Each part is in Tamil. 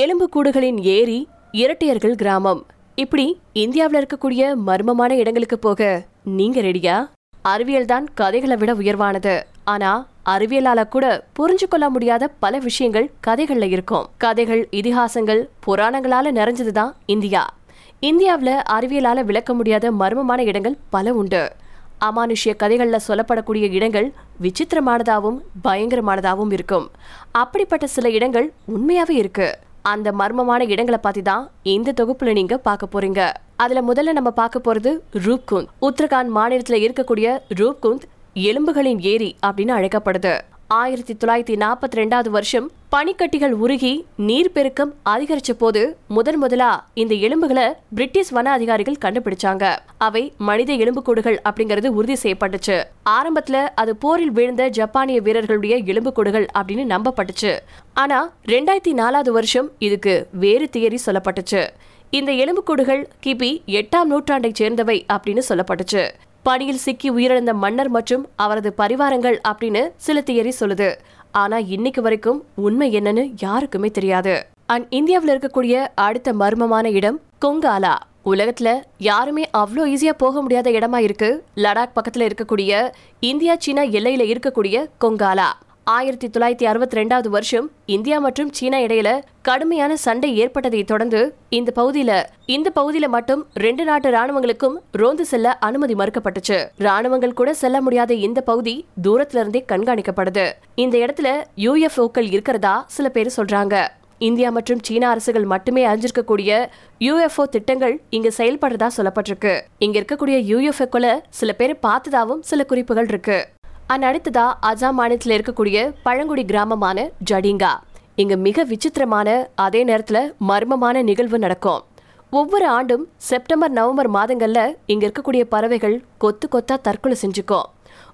எலும்பு கூடுகளின் ஏரி இரட்டையர்கள் கிராமம். இப்படி இந்தியாவுல இருக்கக்கூடிய மர்மமான இடங்களுக்கு போக நீங்க ரெடியா? அறிவியல் தான் கதைகளை விட உயர்வானது. ஆனா அறிவியலால கூட புரிஞ்சு கொள்ள முடியாத பல விஷயங்கள் கதைகள்ல இருக்கும். கதைகள் இதிகாசங்கள் புராணங்களால நிறைஞ்சதுதான் இந்தியா. இந்தியாவில் அறிவியலால விளக்க முடியாத மர்மமான இடங்கள் பல உண்டு. அமானுஷ்ய கதைகளில் சொல்லப்படக்கூடிய இடங்கள் விசித்திரமானதாகவும் பயங்கரமானதாகவும் இருக்கும். அப்படிப்பட்ட சில இடங்கள் உண்மையாகவே இருக்கு. அந்த மர்மமான இடங்களை பத்தி தான் இந்த தொகுப்புல நீங்க பார்க்க போறீங்க. அதுல முதல்ல நம்ம பார்க்க போறது ரூப்குந்த். உத்தரகாண்ட் மாநிலத்துல இருக்கக்கூடிய ரூப்குந்த் எலும்புகளின் ஏரி அப்படின்னு அழைக்கப்படுது. ஆயிரத்தி தொள்ளாயிரத்தி நாற்பத்தி ரெண்டாவது வருஷம் பனிக்கட்டிகள் உருகி நீர்ப்பெருக்கம் அதிகரிச்ச போது முதன் முதலா இந்த எலும்புகளை பிரிட்டிஷ் வன அதிகாரிகள் கண்டுபிடிச்சாங்க. அவை மனித எலும்புக்கூடுகள் அப்படிங்கறது உறுதி செய்யப்பட்டுச்சு. ஆரம்பத்துல அது போரில் விழுந்த ஜப்பானிய வீரர்களுடைய எலும்புக்கூடுகள் அப்படின்னு நம்பப்பட்டுச்சு. ஆனா ரெண்டாயிரத்தி நாலாவது வருஷம் இதுக்கு வேறு தியரி சொல்லப்பட்டுச்சு. இந்த எலும்புக்கூடுகள் கிபி எட்டாம் நூற்றாண்டை சேர்ந்தவை அப்படின்னு சொல்லப்பட்டுச்சு. பணியில் சிக்கி உயிரிழந்த மன்னர் மற்றும் அவரது பரிவாரங்கள் அப்படின்னு சில தியரி சொல்லுது. ஆனா இன்னைக்கு வரைக்கும் உண்மை என்னன்னு யாருக்குமே தெரியாது. அண்ட் இந்தியாவில் இருக்கக்கூடிய அடுத்த மர்மமான இடம் கொங்காலா. உலகத்துல யாருமே அவ்வளோ ஈஸியா போக முடியாத இடமா இருக்கு. லடாக் பக்கத்துல இருக்கக்கூடிய இந்தியா சீனா எல்லையில இருக்கக்கூடிய கொங்காலா. ஆயிரத்தி தொள்ளாயிரத்தி அறுபத்தி ரெண்டாவது வருஷம் இந்தியா மற்றும் சீனா இடையில கடுமையான சண்டை ஏற்பட்டதை தொடர்ந்து இந்த பகுதியில இந்த பகுதியில மட்டும் ரெண்டு நாட்டு ராணுவங்களுக்கும் ரோந்து செல்ல அனுமதி மறுக்கப்பட்டுச்சு. ராணுவங்கள் கூட செல்ல முடியாத இந்த பகுதி தூரத்துல இருந்தே கண்காணிக்கப்படுது இந்த இடத்துல யூஎஃப்ஓக்கள் இருக்கிறதா சில பேர் சொல்றாங்க. இந்தியா மற்றும் சீனா அரசுகள் மட்டுமே அறிஞ்சிருக்கக்கூடிய யூஎஃப்ஓ திட்டங்கள் இங்க செயல்படுறதா சொல்லப்பட்டிருக்கு. இங்க இருக்கக்கூடிய யூஎஃப்ஓக்களை சில பேர் பார்த்ததாவும் சில குறிப்புகள் இருக்கு. அண்ட் அடுத்ததா அசாம் மாநிலத்தில் இருக்கக்கூடிய பழங்குடி கிராமமான ஜடிங்கா. இங்க மிக விசித்திரமான அதே நேரத்துல மர்மமான நிகழ்வு நடக்கும். ஒவ்வொரு ஆண்டும் செப்டம்பர் நவம்பர் மாதங்கள்ல இங்க இருக்கக்கூடிய பறவைகள் கொத்து கொத்தா தற்கொலை செஞ்சுக்கும்.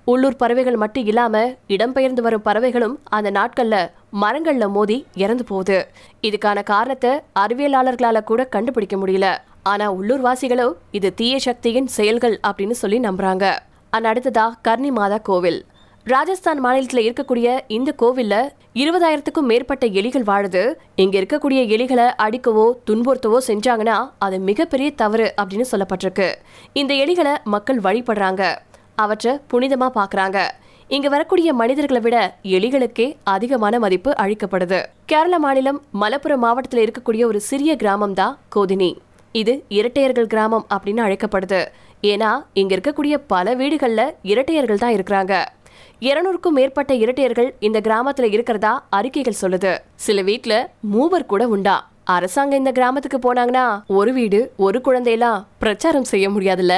உள்ளூர் பறவைகள் மட்டும் இல்லாம இடம்பெயர்ந்து வரும் பறவைகளும் அந்த நாட்கள்ல மரங்கள்ல மோதி இறந்து போகுது. இதுக்கான காரணத்தை அறிவியலாளர்களால கூட கண்டுபிடிக்க முடியல. ஆனா உள்ளூர் வாசிகளோ இது தீய சக்தியின் செயல்கள் அப்படின்னு சொல்லி நம்புறாங்க. அண்ட் அடுத்ததா கர்ணி மாதா கோவில். ராஜஸ்தான் மாநிலத்துல இருக்கக்கூடிய இந்த கோவில்ல இருபதாயிரத்துக்கும் மேற்பட்ட எலிகள் வாழுது. இங்க இருக்கக்கூடிய எலிகளை அடிக்கவோ துன்புறுத்தவோ செஞ்சாங்கன்னா அது மிகப்பெரிய தவறு அப்படின்னு சொல்லப்பட்டிருக்கு. இந்த எலிகளை மக்கள் வழிபடுறாங்க. அவற்றை புனிதமா பாக்குறாங்க. இங்க வரக்கூடிய மனிதர்களை விட எலிகளுக்கே அதிகமான மதிப்பு அளிக்கப்படுது. கேரள மாநிலம் மலப்புரம் மாவட்டத்தில் இருக்கக்கூடிய ஒரு சிறிய கிராமம் தான் கோதினி. இது இரட்டையர்கள் கிராமம் அப்படின்னு அழைக்கப்படுது. ஏன்னா இங்க இருக்கக்கூடிய பல வீடுகள்ல இரட்டையர்கள் தான் இருக்கிறாங்க. இருநூறுக்கும் மேற்பட்ட இரட்டையர்கள் இந்த கிராமத்துல இருக்கிறதா அறிக்கைகள் சொல்லுது. சில வீட்டுல மூவர் கூட உண்டா. அரசாங்கம் இந்த கிராமத்துக்கு போனாங்கன்னா ஒரு வீடு ஒரு குழந்தையெல்லாம் பிரச்சாரம் செய்ய முடியாதுல்ல?